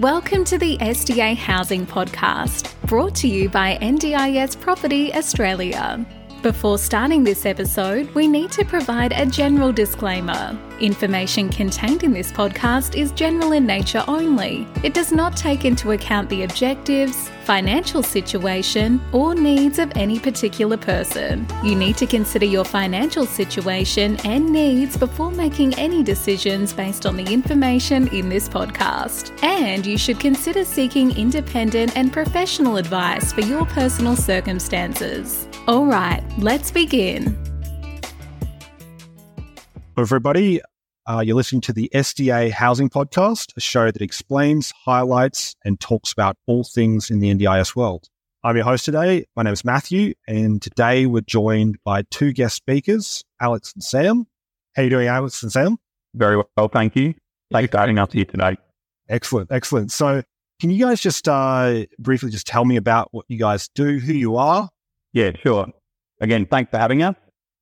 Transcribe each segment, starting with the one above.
Welcome to the SDA Housing Podcast, brought to you by NDIS Property Australia. Before starting this episode, we need to provide a general disclaimer. Information contained in this podcast is general in nature only. It does not take into account the objectives, financial situation, or needs of any particular person. You need to consider your financial situation and needs before making any decisions based on the information in this podcast. And you should consider seeking independent and professional advice for your personal circumstances. All right, let's begin. Hello, everybody. Uh, you're listening to the SDA Housing Podcast, a show that explains, highlights, and talks about all things in the NDIS world. I'm your host today. My name is Matthew, and today we're joined by two guest speakers, Alex and Sam. How you doing, Alex and Sam? Very well, thank you. Thanks for having us here today. Excellent, excellent. So, can you guys just uh, briefly just tell me about what you guys do, who you are? Yeah, sure. Again, thanks for having us.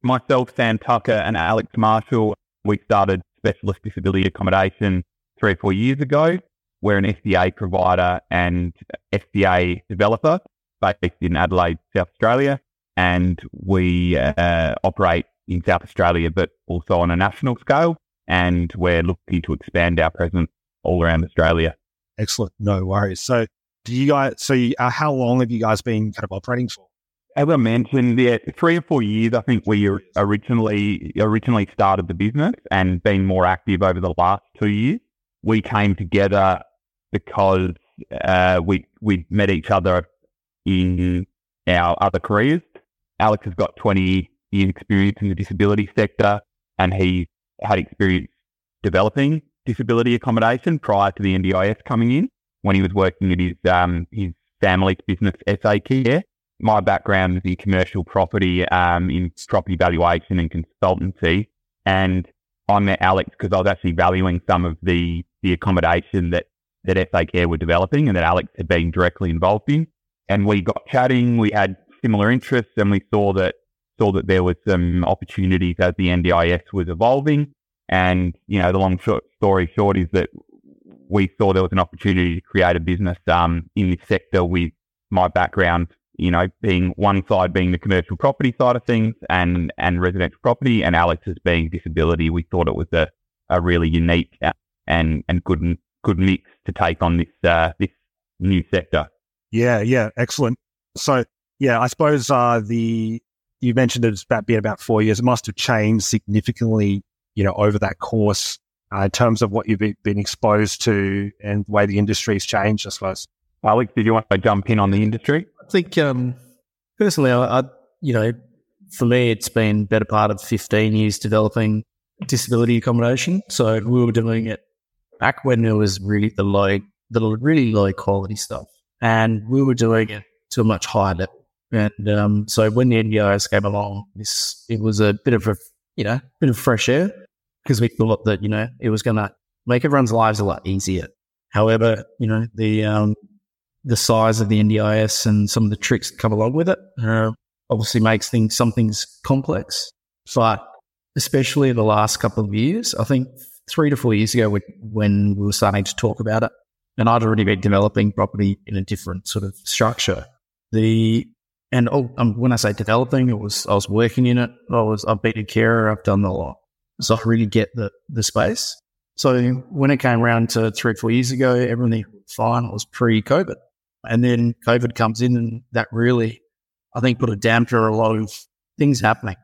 Myself, Sam Tucker, and Alex Marshall, we started specialist disability accommodation three or four years ago. We're an SDA provider and SDA developer based in Adelaide, South Australia. And we uh, operate in South Australia, but also on a national scale. And we're looking to expand our presence all around Australia. Excellent. No worries. So, do you guys, so you, uh, how long have you guys been kind of operating for? As I mentioned, yeah, three or four years. I think we originally originally started the business and been more active over the last two years. We came together because uh, we we met each other in our other careers. Alex has got twenty years experience in the disability sector, and he had experience developing disability accommodation prior to the NDIS coming in when he was working at his um, his family's business SA Care my background is in commercial property, um, in property valuation and consultancy. And I met Alex because I was actually valuing some of the, the accommodation that, that SA Care were developing and that Alex had been directly involved in. And we got chatting, we had similar interests and we saw that, saw that there was some opportunities as the NDIS was evolving. And, you know, the long short story short is that we saw there was an opportunity to create a business, um, in this sector with my background you know, being one side being the commercial property side of things and, and residential property and Alex as being disability. We thought it was a, a really unique and, and good, good mix to take on this, uh, this new sector. Yeah. Yeah. Excellent. So yeah, I suppose, uh, the, you mentioned it's about being about four years. It must have changed significantly, you know, over that course uh, in terms of what you've been exposed to and the way the industry's changed, I suppose. Alex, did you want to jump in on the industry? I think um, personally, I, I, you know, for me, it's been better part of 15 years developing disability accommodation. So we were doing it back when it was really the low, the really low quality stuff, and we were doing it to a much higher level. And um, so when the NDIS came along, this it was a bit of a you know bit of fresh air because we thought that you know it was going to make everyone's lives a lot easier. However, you know the um, the size of the NDIS and some of the tricks that come along with it uh, obviously makes things some things complex. But especially in the last couple of years, I think three to four years ago when we were starting to talk about it, and I'd already been developing property in a different sort of structure. The and oh, um, when I say developing, it was I was working in it. I was I've been a carer. I've done a lot, so I really get the the space. So when it came around to three or four years ago, everything was fine. It was pre-COVID. And then COVID comes in and that really, I think, put a damper on a lot of things happening.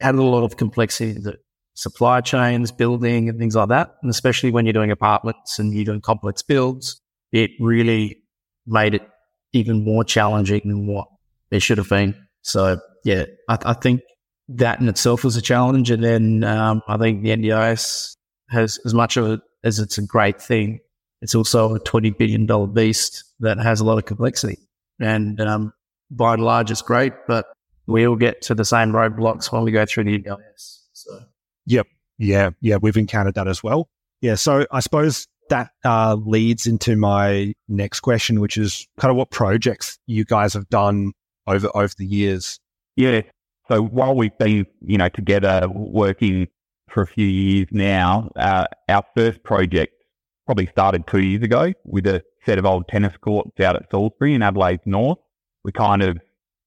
Added a lot of complexity to supply chains, building and things like that. And especially when you're doing apartments and you're doing complex builds, it really made it even more challenging than what it should have been. So yeah, I, I think that in itself was a challenge. And then um, I think the NDIS has as much of it as it's a great thing. It's also a $20 billion beast that has a lot of complexity. And um, by and large, it's great, but we all get to the same roadblocks when we go through the NDIS. So, yep, yeah, yeah, we've encountered that as well. Yeah, so I suppose that uh, leads into my next question, which is kind of what projects you guys have done over over the years. Yeah. So while we've been, you know, together working for a few years now, uh, our first project probably started two years ago with a set of old tennis courts out at Salisbury in Adelaide North. We kind of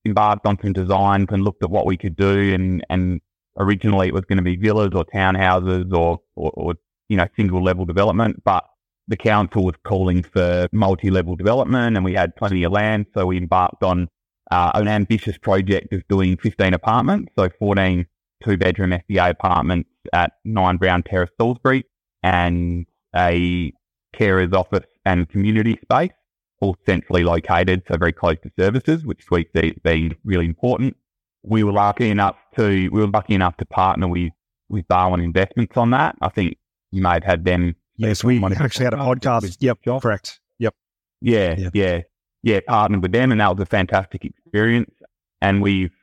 embarked on some designs and looked at what we could do. And, and originally it was going to be villas or townhouses or, or, or, you know, single level development. But the council was calling for multi level development and we had plenty of land. So we embarked on uh, an ambitious project of doing 15 apartments. So 14 two bedroom SDA apartments at 9 Brown Terrace, Salisbury and a carer's office and community space all centrally located, so very close to services, which we see as being really important. We were lucky enough to we were lucky enough to partner with with Barwon Investments on that. I think you may have had them. Yes, we actually had a podcast. Yep, Josh. correct. Yep. Yeah, yeah, yeah, yeah. Partnered with them, and that was a fantastic experience. And we've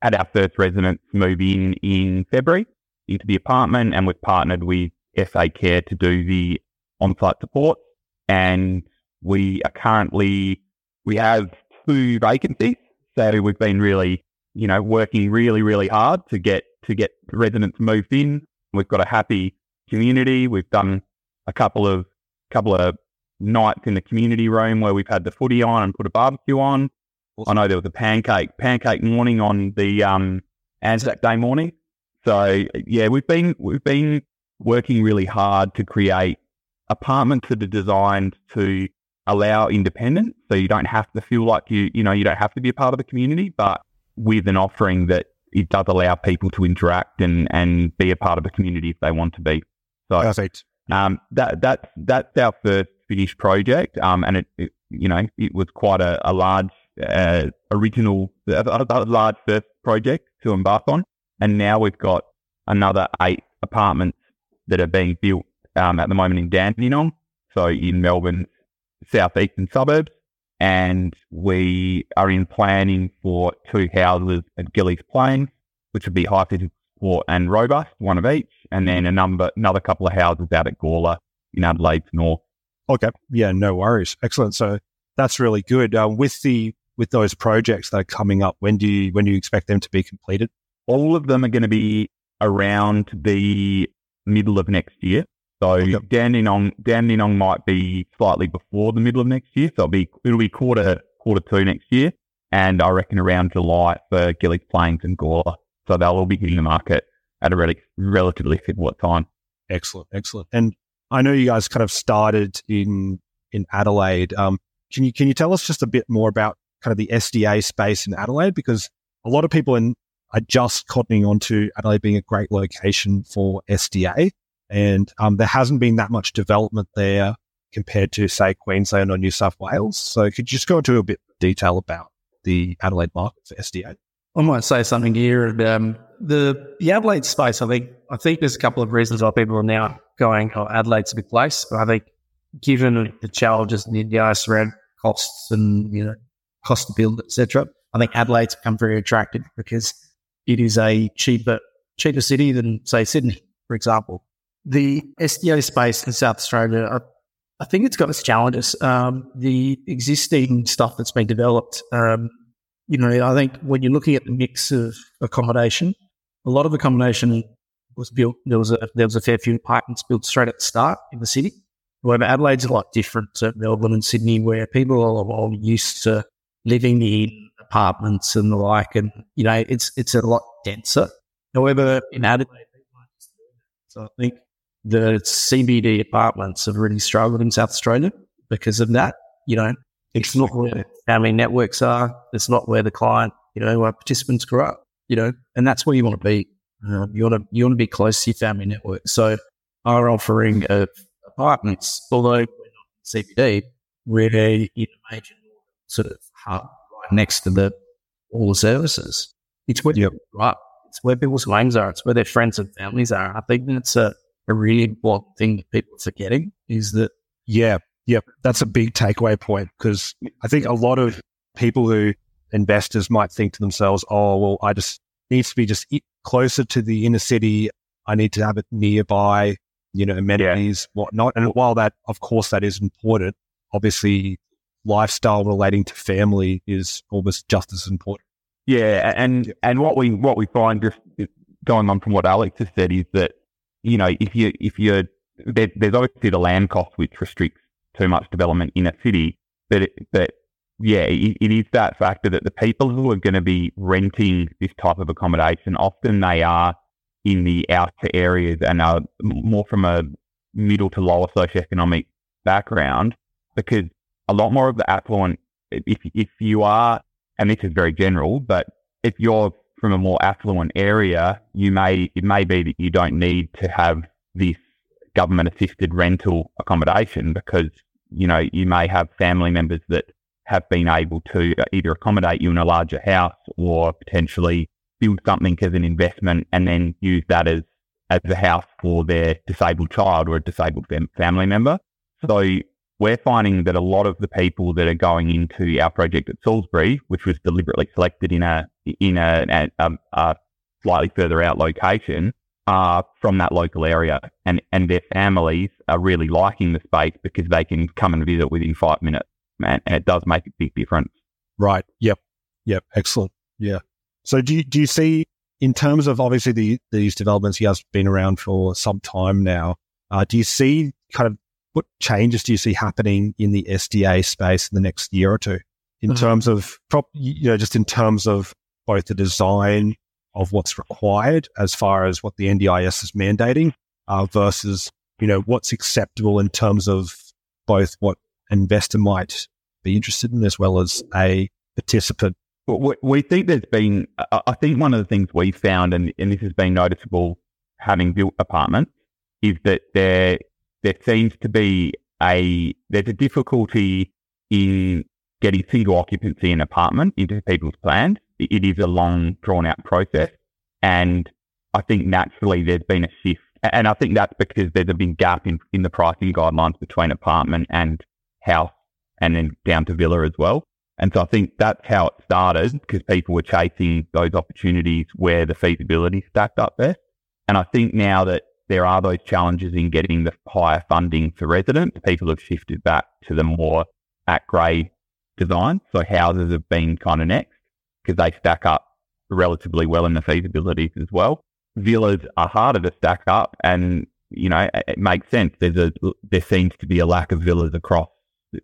had our first residents move in in February into the apartment, and we've partnered with SA Care to do the on-site support. And we are currently, we have two vacancies. So we've been really, you know, working really, really hard to get, to get residents moved in. We've got a happy community. We've done a couple of, couple of nights in the community room where we've had the footy on and put a barbecue on. Awesome. I know there was a pancake, pancake morning on the, um, Anzac Day morning. So yeah, we've been, we've been working really hard to create apartments that are designed to allow independence. So you don't have to feel like you, you know, you don't have to be a part of the community, but with an offering that it does allow people to interact and, and be a part of the community if they want to be. So Perfect. Um, that, that, that's our first finished project. Um, and it, it you know, it was quite a, a large, uh, original, a, a large first project to embark on. And now we've got another eight apartments that are being built, um, at the moment in Dandenong. So in Melbourne's southeastern suburbs. And we are in planning for two houses at Gilles Plains, which would be high physical support and robust, one of each, and then a number, another couple of houses out at Gawler in Adelaide North. Okay, yeah, no worries, excellent. So that's really good. Uh, with the with those projects that are coming up, when do you when do you expect them to be completed? All of them are going to be around the middle of next year. So yep. Dandenong, Dandenong might be slightly before the middle of next year. So it'll be, it'll be quarter, quarter two next year. And I reckon around July for Gilles Plains and Gawler. So they'll all be hitting the market at a really, relatively similar time. Excellent. Excellent. And I know you guys kind of started in, in Adelaide. Um, can you, can you tell us just a bit more about kind of the SDA space in Adelaide? Because a lot of people in, are just cottoning onto Adelaide being a great location for SDA. And um, there hasn't been that much development there compared to, say, Queensland or New South Wales. So could you just go into a bit of detail about the Adelaide market for SDA? I might say something here. Um, the the Adelaide space, I think, I think there's a couple of reasons why people are now going, "Oh, Adelaide's a big place." But I think, given the challenges in the NDIS around costs and you know cost to build, etc., I think Adelaide's become very attractive because it is a cheaper cheaper city than say Sydney, for example the SDA space in South Australia, I, I think it's got its challenges. Um, the existing stuff that's been developed, um, you know, I think when you're looking at the mix of accommodation, a lot of accommodation was built. There was a there was a fair few apartments built straight at the start in the city. However, Adelaide's a lot different to Melbourne and Sydney, where people are all used to living in apartments and the like, and you know, it's it's a lot denser. However, in Adelaide, so I think the CBD apartments have really struggled in South Australia because of that. You know, it's not where family networks are. It's not where the client, you know, our participants grow up. You know, and that's where you want to be. Um, you want to you want to be close to your family network. So our offering of apartments, although we're not CBD, we're in a major sort of hub right next to the all the services. It's where yep. right. It's where people's homes are. It's where their friends and families are. I think that's a a really important thing that people are forgetting is that. Yeah. Yep. That's a big takeaway point because I think a lot of people who investors might think to themselves, oh, well, I just needs to be just closer to the inner city. I need to have it nearby, you know, amenities, yeah. whatnot. And while that, of course, that is important, obviously lifestyle relating to family is almost just as important. Yeah. And, and what we, what we find just going on from what Alex has said is that you know, if you if you're there, there's obviously the land cost, which restricts too much development in a city. But, it, but yeah, it, it is that factor that the people who are going to be renting this type of accommodation, often they are in the outer areas and are more from a middle to lower socioeconomic background because a lot more of the affluent, if, if you are, and this is very general, but if you're from a more affluent area, you may, it may be that you don't need to have this government assisted rental accommodation because, you know, you may have family members that have been able to uh, either accommodate you in a larger house or potentially build something as an investment and then use that as, as a house for their disabled child or a disabled fam- family member. So we're finding that a lot of the people that are going into our project at Salisbury, which was deliberately selected in a in a, a, a, slightly further out location, are from that local area, and and their families are really liking the space because they can come and visit within five minutes, man, and it does make a big difference. Right. Yep. Yep. Excellent. Yeah. So do you, do you see in terms of obviously the, these developments, he has been around for some time now. Uh, do you see kind of what changes do you see happening in the SDA space in the next year or two in mm-hmm. terms of, prop, you know, just in terms of both the design of what's required as far as what the NDIS is mandating uh, versus, you know, what's acceptable in terms of both what an investor might be interested in as well as a participant we think there's been, I think one of the things we found, and, and this has been noticeable having built apartments, is that there there seems to be a there's a difficulty in getting single occupancy in apartment into people's plans. It is a long, drawn out process, and I think naturally there's been a shift, and I think that's because there's a big gap in in the pricing guidelines between apartment and house, and then down to villa as well. And so I think that's how it started because people were chasing those opportunities where the feasibility stacked up best. And I think now that there are those challenges in getting the higher funding for residents, people have shifted back to the more at grade design. So houses have been kind of next because they stack up relatively well in the feasibilities as well. Villas are harder to stack up and, you know, it makes sense. There's a, there seems to be a lack of villas across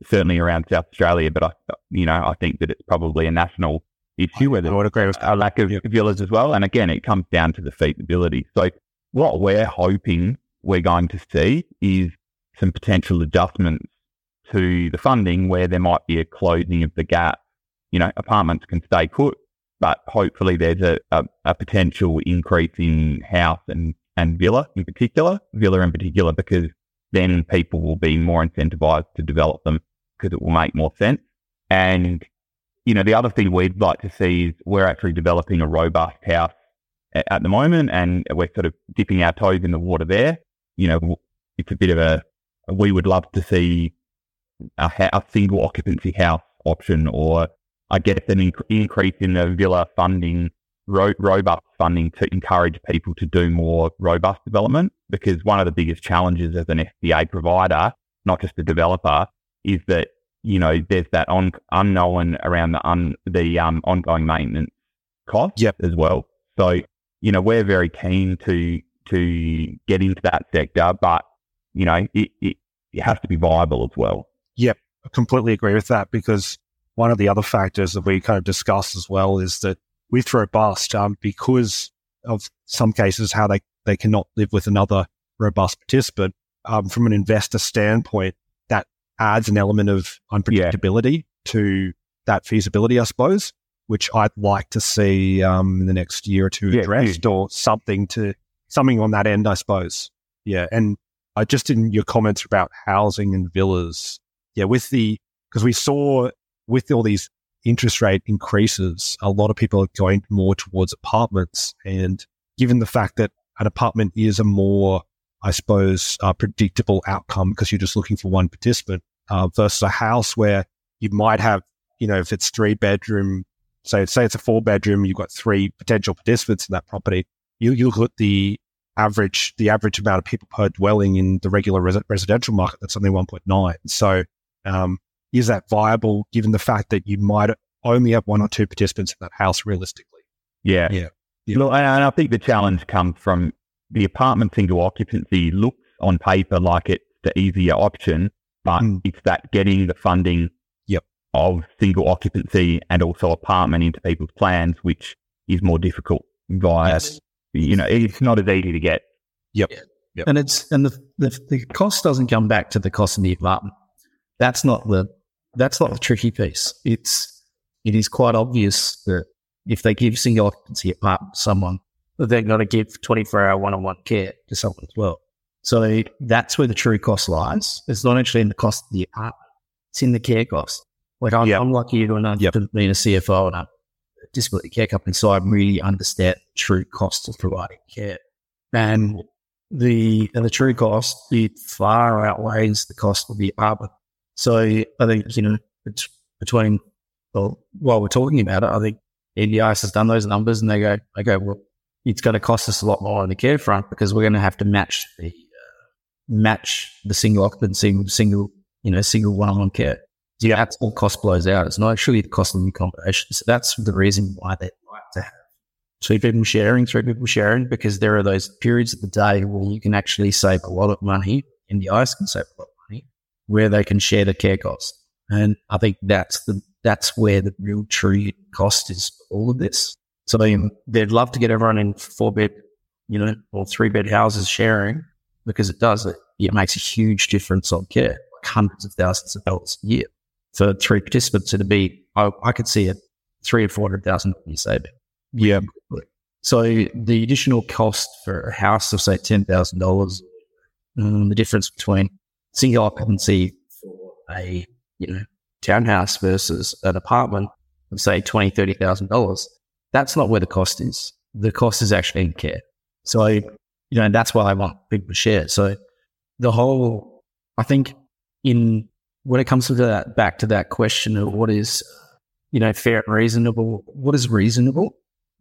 certainly around South Australia, but I, you know, I think that it's probably a national issue where there's a lack of yep. villas as well. And again, it comes down to the feasibility. So what we're hoping we're going to see is some potential adjustments to the funding where there might be a closing of the gap. You know, apartments can stay put, but hopefully there's a, a, a potential increase in house and, and villa in particular, villa in particular, because then people will be more incentivized to develop them because it will make more sense. And, you know, the other thing we'd like to see is we're actually developing a robust house at the moment and we're sort of dipping our toes in the water there. You know, it's a bit of a, we would love to see a, a single occupancy house option or I guess an inc- increase in the villa funding ro- robust funding to encourage people to do more robust development. Because one of the biggest challenges as an SDA provider, not just a developer, is that you know there's that on, unknown around the un, the um, ongoing maintenance costs yep. as well. So you know we're very keen to to get into that sector, but you know it, it, it has to be viable as well. Yep, I completely agree with that because one of the other factors that we kind of discussed as well is that with robust um, because of some cases how they, they cannot live with another robust participant. Um, from an investor standpoint, that adds an element of unpredictability yeah. to that feasibility, I suppose, which I'd like to see um, in the next year or two yeah, addressed or something to something on that end, I suppose. Yeah. And I just in your comments about housing and villas, yeah, with the, because we saw with all these interest rate increases, a lot of people are going more towards apartments. And given the fact that an apartment is a more, I suppose, uh, predictable outcome because you're just looking for one participant uh, versus a house where you might have, you know, if it's three bedroom, say, say it's a four bedroom, you've got three potential participants in that property. You, you look at the average, the average amount of people per dwelling in the regular res- residential market, that's only 1.9. So, um, is that viable given the fact that you might only have one or two participants in that house realistically? Yeah. Yeah. yeah. Look, and I think the challenge comes from the apartment single occupancy looks on paper like it's the easier option, but Mm. it's that getting the funding. Of single occupancy and also apartment into people's plans, which is more difficult via, Yes. you know, it's not as easy to get. Yep. And it's and the, the the cost doesn't come back to the cost of the apartment. That's not the that's not the tricky piece. It's it is quite obvious that if they give single occupancy apartment to someone, they're going to give twenty four hour one on one care to someone as well. So that's where the true cost lies. It's not actually in the cost of the apartment; it's in the care cost. Like I'm, Yep. I'm lucky enough Yep. to be a CFO and a disability care company, so I really understand true cost of providing care. And the and the true cost it far outweighs the cost of the apartment. So I think you know bet- between well while we're talking about it, I think NDIS has done those numbers and they go okay well it's going to cost us a lot more on the care front because we're going to have to match the uh, match the single occupancy single you know single one on one care. So that's all cost blows out. It's not actually the cost of the accommodation. So that's the reason why they like to have two people sharing, three people sharing, because there are those periods of the day where you can actually save a lot of money. NDIS can save a lot of money where they can share the care cost. And I think that's the that's where the real true cost is all of this. So they, they'd love to get everyone in four bed, you know, or three bed houses sharing because it does it. It makes a huge difference on care, like hundreds of thousands of dollars a year for three participants. It'd be, I, I could see it three or four hundred thousand dollars saving. Yeah. So the additional cost for a house of say ten thousand dollars, um, the difference between single occupancy for a you know townhouse versus an apartment of say twenty thirty thousand dollars, that's not where the cost is. The cost is actually in care. So you know that's why I want people to share. So the whole, I think, in when it comes to that back to that question of what is you know fair and reasonable, what is reasonable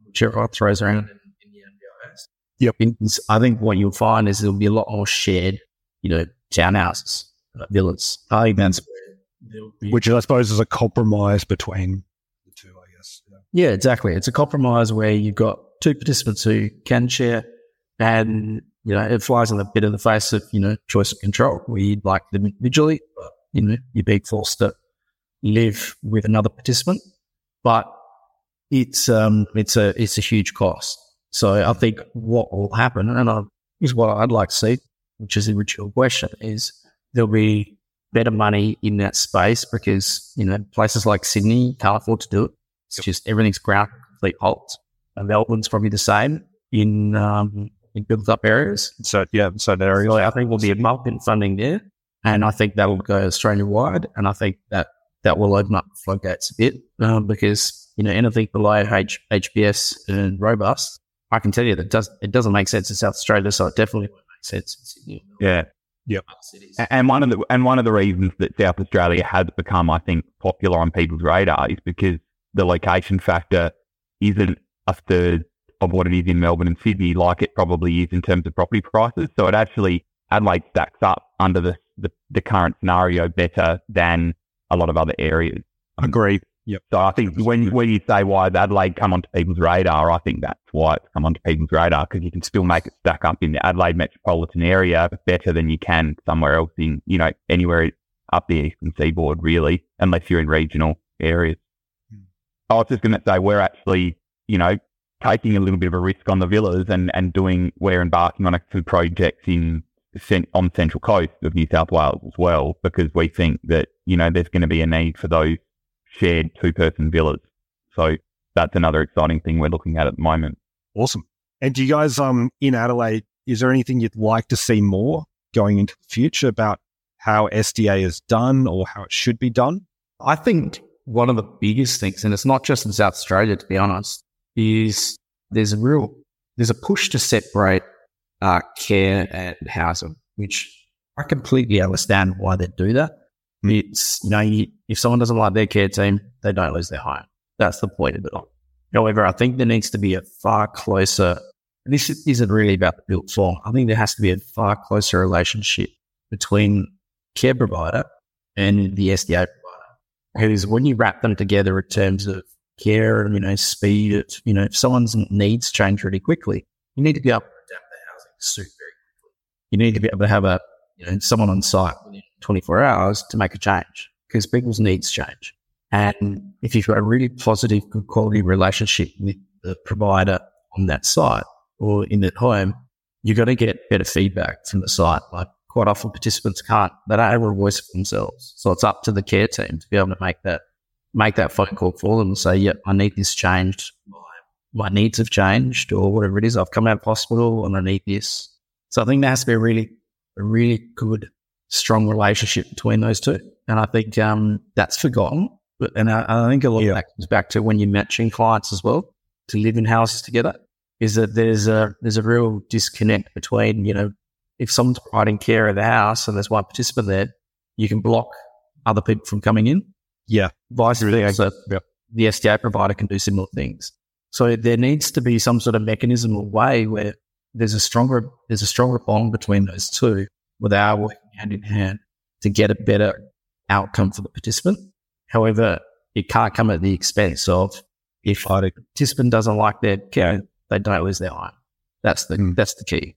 which everyone throws around in, in the NDIS. Yep. I think what you'll find is there'll be a lot more shared, you know, townhouses, uh, villas. I think that's. Which I suppose is a compromise between the two, I guess. Yeah. yeah, exactly. It's a compromise where you've got two participants who can share, and you know, it flies in the bit of the face of you know choice of control, where you'd like them individually, but you know, you're being forced to live with another participant, but it's um it's a it's a huge cost. So I think what will happen, and I, is what I'd like to see, which is the original question, is there'll be better money in that space because you know places like Sydney can't afford to do it. It's just everything's ground complete halt. And Melbourne's probably the same in um, in built up areas. So yeah, so there So I think we'll be a bump in funding there, and I think that will go Australia wide, and I think that that will open up the floodgates a bit um, because you know anything below H- HPS and robust, I can tell you that does it doesn't make sense in South Australia, so it definitely won't make sense in Sydney. Yeah. Yep. Other cities. A- And one of the and one of the reasons that South Australia has become, I think, popular on people's radar is because the location factor isn't a third of what it is in Melbourne and Sydney, like it probably is in terms of property prices. So it actually Adelaide stacks up under the the, the current scenario better than a lot of other areas. Agreed. Yep. So I think when when you say why has Adelaide come onto people's radar, I think that's why it's come onto people's radar because you can still make it stack up in the Adelaide metropolitan area better than you can somewhere else in you know anywhere up the eastern seaboard, really, unless you're in regional areas. Hmm. I was just going to say we're actually you know taking a little bit of a risk on the villas and and doing we're embarking on a few projects in on central coast of New South Wales as well because we think that you know there's going to be a need for those shared two person villas. So that's another exciting thing we're looking at at the moment. Awesome. And do you guys, um, in Adelaide, is there anything you'd like to see more going into the future about how SDA is done or how it should be done? I think one of the biggest things, and it's not just in South Australia, to be honest, is there's a real there's a push to separate uh, care and housing, which I completely understand why they do that. Mm. It's you know, you, if someone doesn't like their care team, they don't lose their home. That's the point of it all. However, I think there needs to be a far closer. This isn't really about the built form. I think there has to be a far closer relationship between care provider and the SDA provider because when you wrap them together in terms of care and you know speed, you know if someone's needs change really quickly, you need to be able to adapt the housing to suit very quickly. you need to be able to have a you know someone on site within 24 hours to make a change because people's needs change. And if you've got a really positive, good quality relationship with the provider on that site or in that home, you're going to get better feedback from the site. Like quite often participants can't, they don't have a voice for themselves. So it's up to the care team to be able to make that, make that phone call for them and say, yeah, I need this changed. My needs have changed or whatever it is. I've come out of hospital and I need this. So I think there has to be a really, a really good, strong relationship between those two. And I think um, that's forgotten. But, and I, I think a lot yeah. of that comes back to when you're matching clients as well to live in houses together is that there's a there's a real disconnect between you know if someone's providing care of the house and there's one participant there, you can block other people from coming in. Yeah, vice versa. Yeah. The SDA provider can do similar things. So there needs to be some sort of mechanism or way where there's a stronger there's a stronger bond between those two, where they are working hand in hand to get a better outcome for the participant. However, it can't come at the expense of if a participant doesn't like their care, they don't lose their eye. That's the mm. that's the key.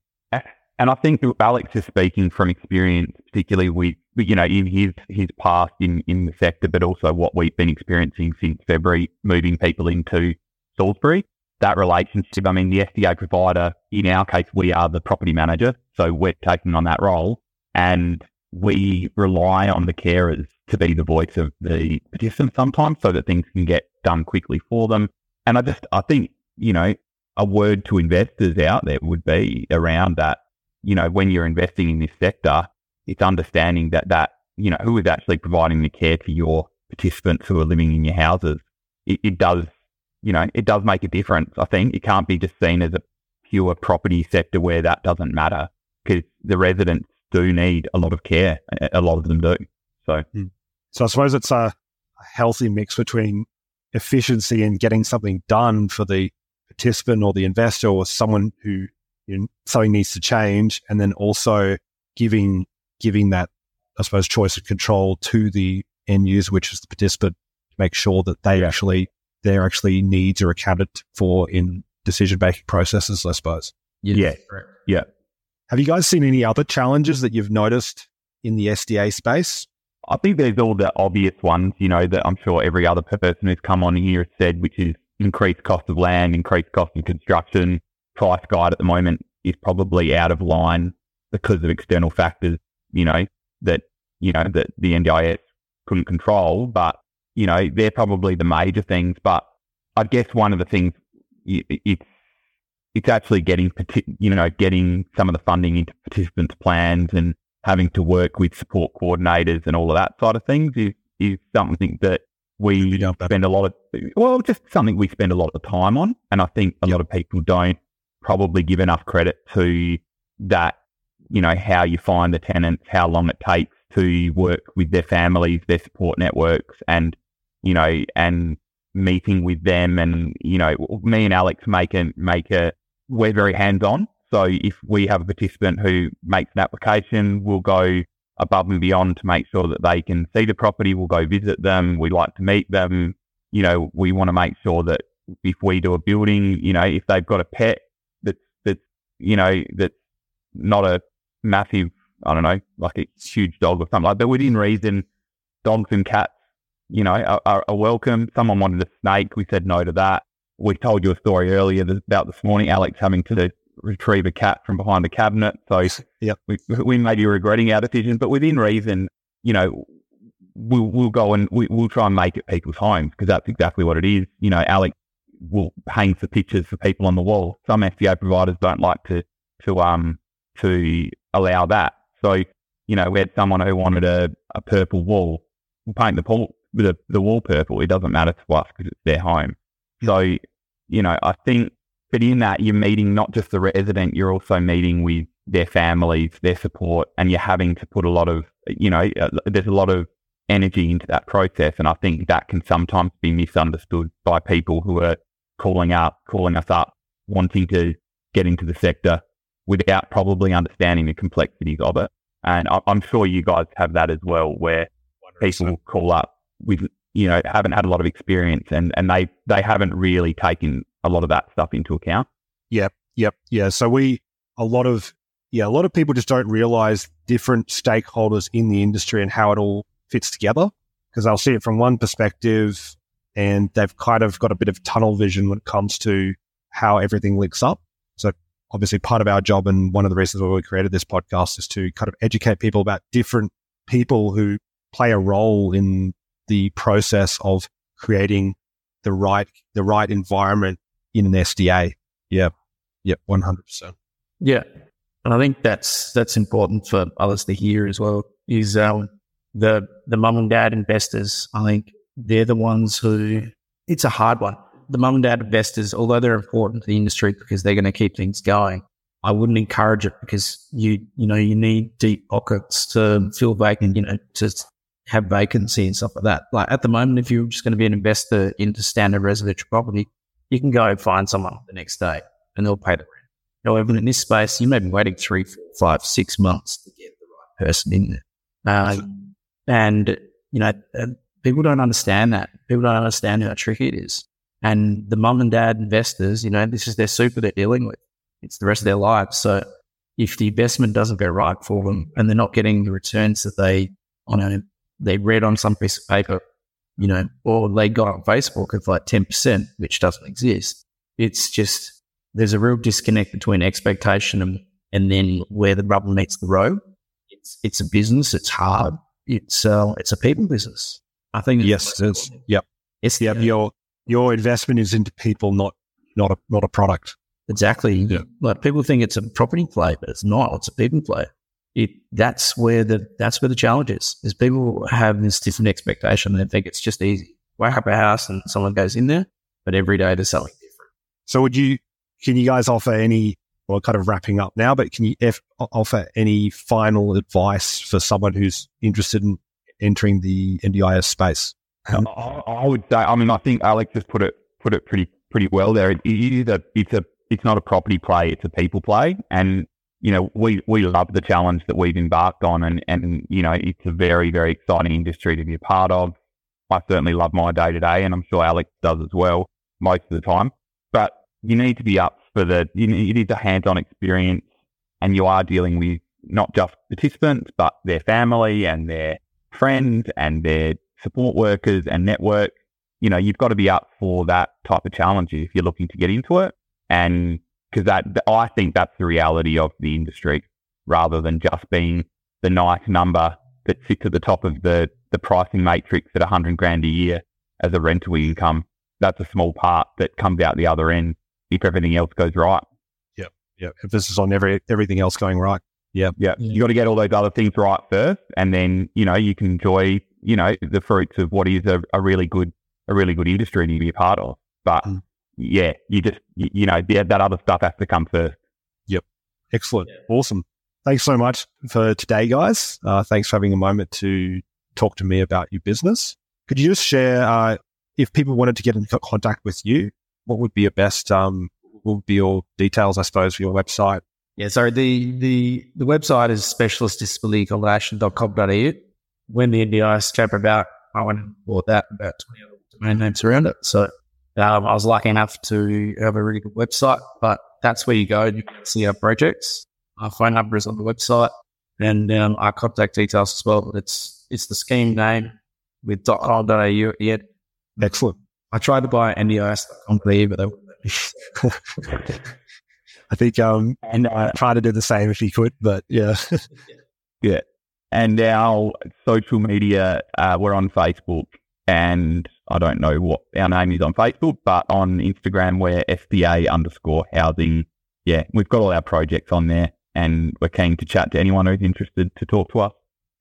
And I think Alex is speaking from experience, particularly with you know in his his past in in the sector, but also what we've been experiencing since February, moving people into Salisbury. That relationship. I mean, the SDA provider. In our case, we are the property manager, so we're taking on that role, and we rely on the carers to be the voice of the participants sometimes, so that things can get done quickly for them. And I just I think you know a word to investors out there would be around that. You know, when you're investing in this sector, it's understanding that that you know who is actually providing the care to your participants who are living in your houses. It, it does, you know, it does make a difference. I think it can't be just seen as a pure property sector where that doesn't matter because the residents do need a lot of care. A lot of them do. So, hmm. so I suppose it's a healthy mix between efficiency and getting something done for the participant or the investor or someone who you know, something needs to change, and then also giving giving that I suppose choice of control to the end user, which is the participant, to make sure that they actually their actually needs are accounted for in decision making processes. I suppose. Yeah. Yeah. Have you guys seen any other challenges that you've noticed in the SDA space? I think there's all the obvious ones, you know, that I'm sure every other person who's come on here has said, which is increased cost of land, increased cost of construction. Price guide at the moment is probably out of line because of external factors, you know, that, you know, that the NDIS couldn't control. But, you know, they're probably the major things. But I guess one of the things it's, it's actually getting, you know, getting some of the funding into participants' plans and having to work with support coordinators and all of that side of things is, is something that we spend a lot of, well, just something we spend a lot of time on. And I think a yep. lot of people don't probably give enough credit to that, you know, how you find the tenants, how long it takes to work with their families, their support networks, and, you know, and meeting with them. And, you know, me and Alex make a, make a, we're very hands on. So if we have a participant who makes an application, we'll go above and beyond to make sure that they can see the property. We'll go visit them. We like to meet them. You know, we want to make sure that if we do a building, you know, if they've got a pet that's, that's, you know, that's not a massive, I don't know, like a huge dog or something like that, within reason, dogs and cats, you know, are, are, are welcome. Someone wanted a snake. We said no to that. We told you a story earlier about this morning, Alex having to retrieve a cat from behind the cabinet. So yep. we, we may be regretting our decision, but within reason, you know, we'll, we'll go and we, will try and make it people's homes because that's exactly what it is. You know, Alex will hang the pictures for people on the wall. Some SDA providers don't like to, to, um, to allow that. So, you know, we had someone who wanted a, a purple wall. We'll paint the, pool, the, the wall purple. It doesn't matter to us because it's their home. So, you know, I think but in that, you're meeting not just the resident, you're also meeting with their families, their support, and you're having to put a lot of, you know, there's a lot of energy into that process. And I think that can sometimes be misunderstood by people who are calling up, calling us up, wanting to get into the sector without probably understanding the complexities of it. And I'm sure you guys have that as well, where 100%. people call up with, you know, haven't had a lot of experience and, and they, they haven't really taken a lot of that stuff into account. Yep. Yep. Yeah. So we, a lot of yeah, a lot of people just don't realize different stakeholders in the industry and how it all fits together because they'll see it from one perspective and they've kind of got a bit of tunnel vision when it comes to how everything links up. So obviously part of our job and one of the reasons why we created this podcast is to kind of educate people about different people who play a role in the process of creating the right the right environment in an SDA. Yeah. Yep, one hundred percent. Yeah. And I think that's that's important for others to hear as well. Is um, the the mum and dad investors? I think they're the ones who. It's a hard one. The mum and dad investors, although they're important to the industry because they're going to keep things going, I wouldn't encourage it because you you know you need deep pockets to fill vacant, you know, to have vacancy and stuff like that. Like at the moment, if you're just going to be an investor into standard residential property, you can go find someone the next day and they'll pay the rent. However, in this space, you may be waiting three, four, five, six months to get the right person in there. Um, and, you know, people don't understand that. People don't understand how tricky it is. And the mum and dad investors, you know, this is their super they're dealing with. It's the rest of their lives. So if the investment doesn't go right for them and they're not getting the returns that they, you know, they read on some piece of paper, you know, or they got on Facebook of like 10%, which doesn't exist. It's just, there's a real disconnect between expectation and, and then where the rubber meets the road. It's it's a business. It's hard. It's uh, it's a people business. I think. Yes, it is. Yep. It's yep. Your your investment is into people, not not a not a product. Exactly. Yeah. Like people think it's a property play, but it's not. It's a people play. It that's where the that's where the challenge is. Is people have this different expectation. They think it's just easy. Whack up a house and someone goes in there, but every day they're selling different. So would you can you guys offer any, well, kind of wrapping up now, but can you f- offer any final advice for someone who's interested in entering the NDIS space? Um, I, I, would say, I mean, I think Alex just put it put it pretty pretty well there. It, it is a it's a it's not a property play; it's a people play, and you know we we love the challenge that we've embarked on, and and you know it's a very very exciting industry to be a part of. I certainly love my day to day, and I'm sure Alex does as well most of the time. But you need to be up for the, you need a hands-on experience and you are dealing with not just participants, but their family and their friends and their support workers and network. You know, you've got to be up for that type of challenge if you're looking to get into it. And because that, I think that's the reality of the industry rather than just being the nice number that sits at the top of the, the pricing matrix at 100 grand a year as a rental income. That's a small part that comes out the other end if everything else goes right. Yeah, yeah. Emphasis on every everything else going right. Yeah, yeah. You got to get all those other things right first, and then you know you can enjoy you know the fruits of what is a, a really good a really good industry to be a part of. But mm. Yeah, you just you, you know the, that other stuff has to come first. Yep. Excellent. Yeah. Awesome. Thanks so much for today, guys. Uh, thanks for having a moment to talk to me about your business. Could you just share uh, if people wanted to get in contact with you? what would be your best, um, what would be your details, I suppose, for your website? Yeah, sorry. The, the, the website is specialistdisabilityaccommodation.com.au. When the NDIS came about, I went and bought that, about 20 other domain names around it. So um, I was lucky enough to have a really good website, but that's where you go. You can see our projects. Our phone number is on the website and um, our contact details as well. It's, it's the scheme name with .com.au the. Excellent. I tried to buy NDIS.com, but they wouldn't. I think um, and I try to do the same if he could, but yeah. yeah. And our social media, uh, we're on Facebook and I don't know what our name is on Facebook, but on Instagram, we're SDA underscore housing. Yeah, we've got all our projects on there and we're keen to chat to anyone who's interested to talk to us.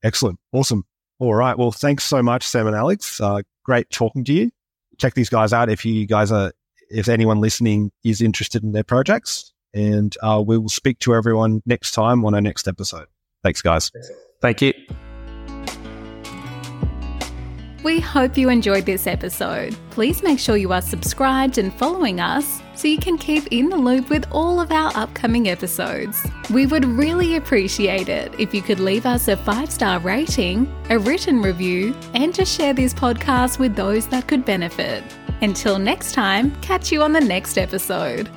Excellent. Awesome. All right. Well, thanks so much, Sam and Alex. Uh, great talking to you check these guys out if you guys are, if anyone listening is interested in their projects. And uh, we will speak to everyone next time on our next episode. Thanks, guys. Thank you. We hope you enjoyed this episode. Please make sure you are subscribed and following us so you can keep in the loop with all of our upcoming episodes. We would really appreciate it if you could leave us a five star rating, a written review, and just share this podcast with those that could benefit. Until next time, catch you on the next episode.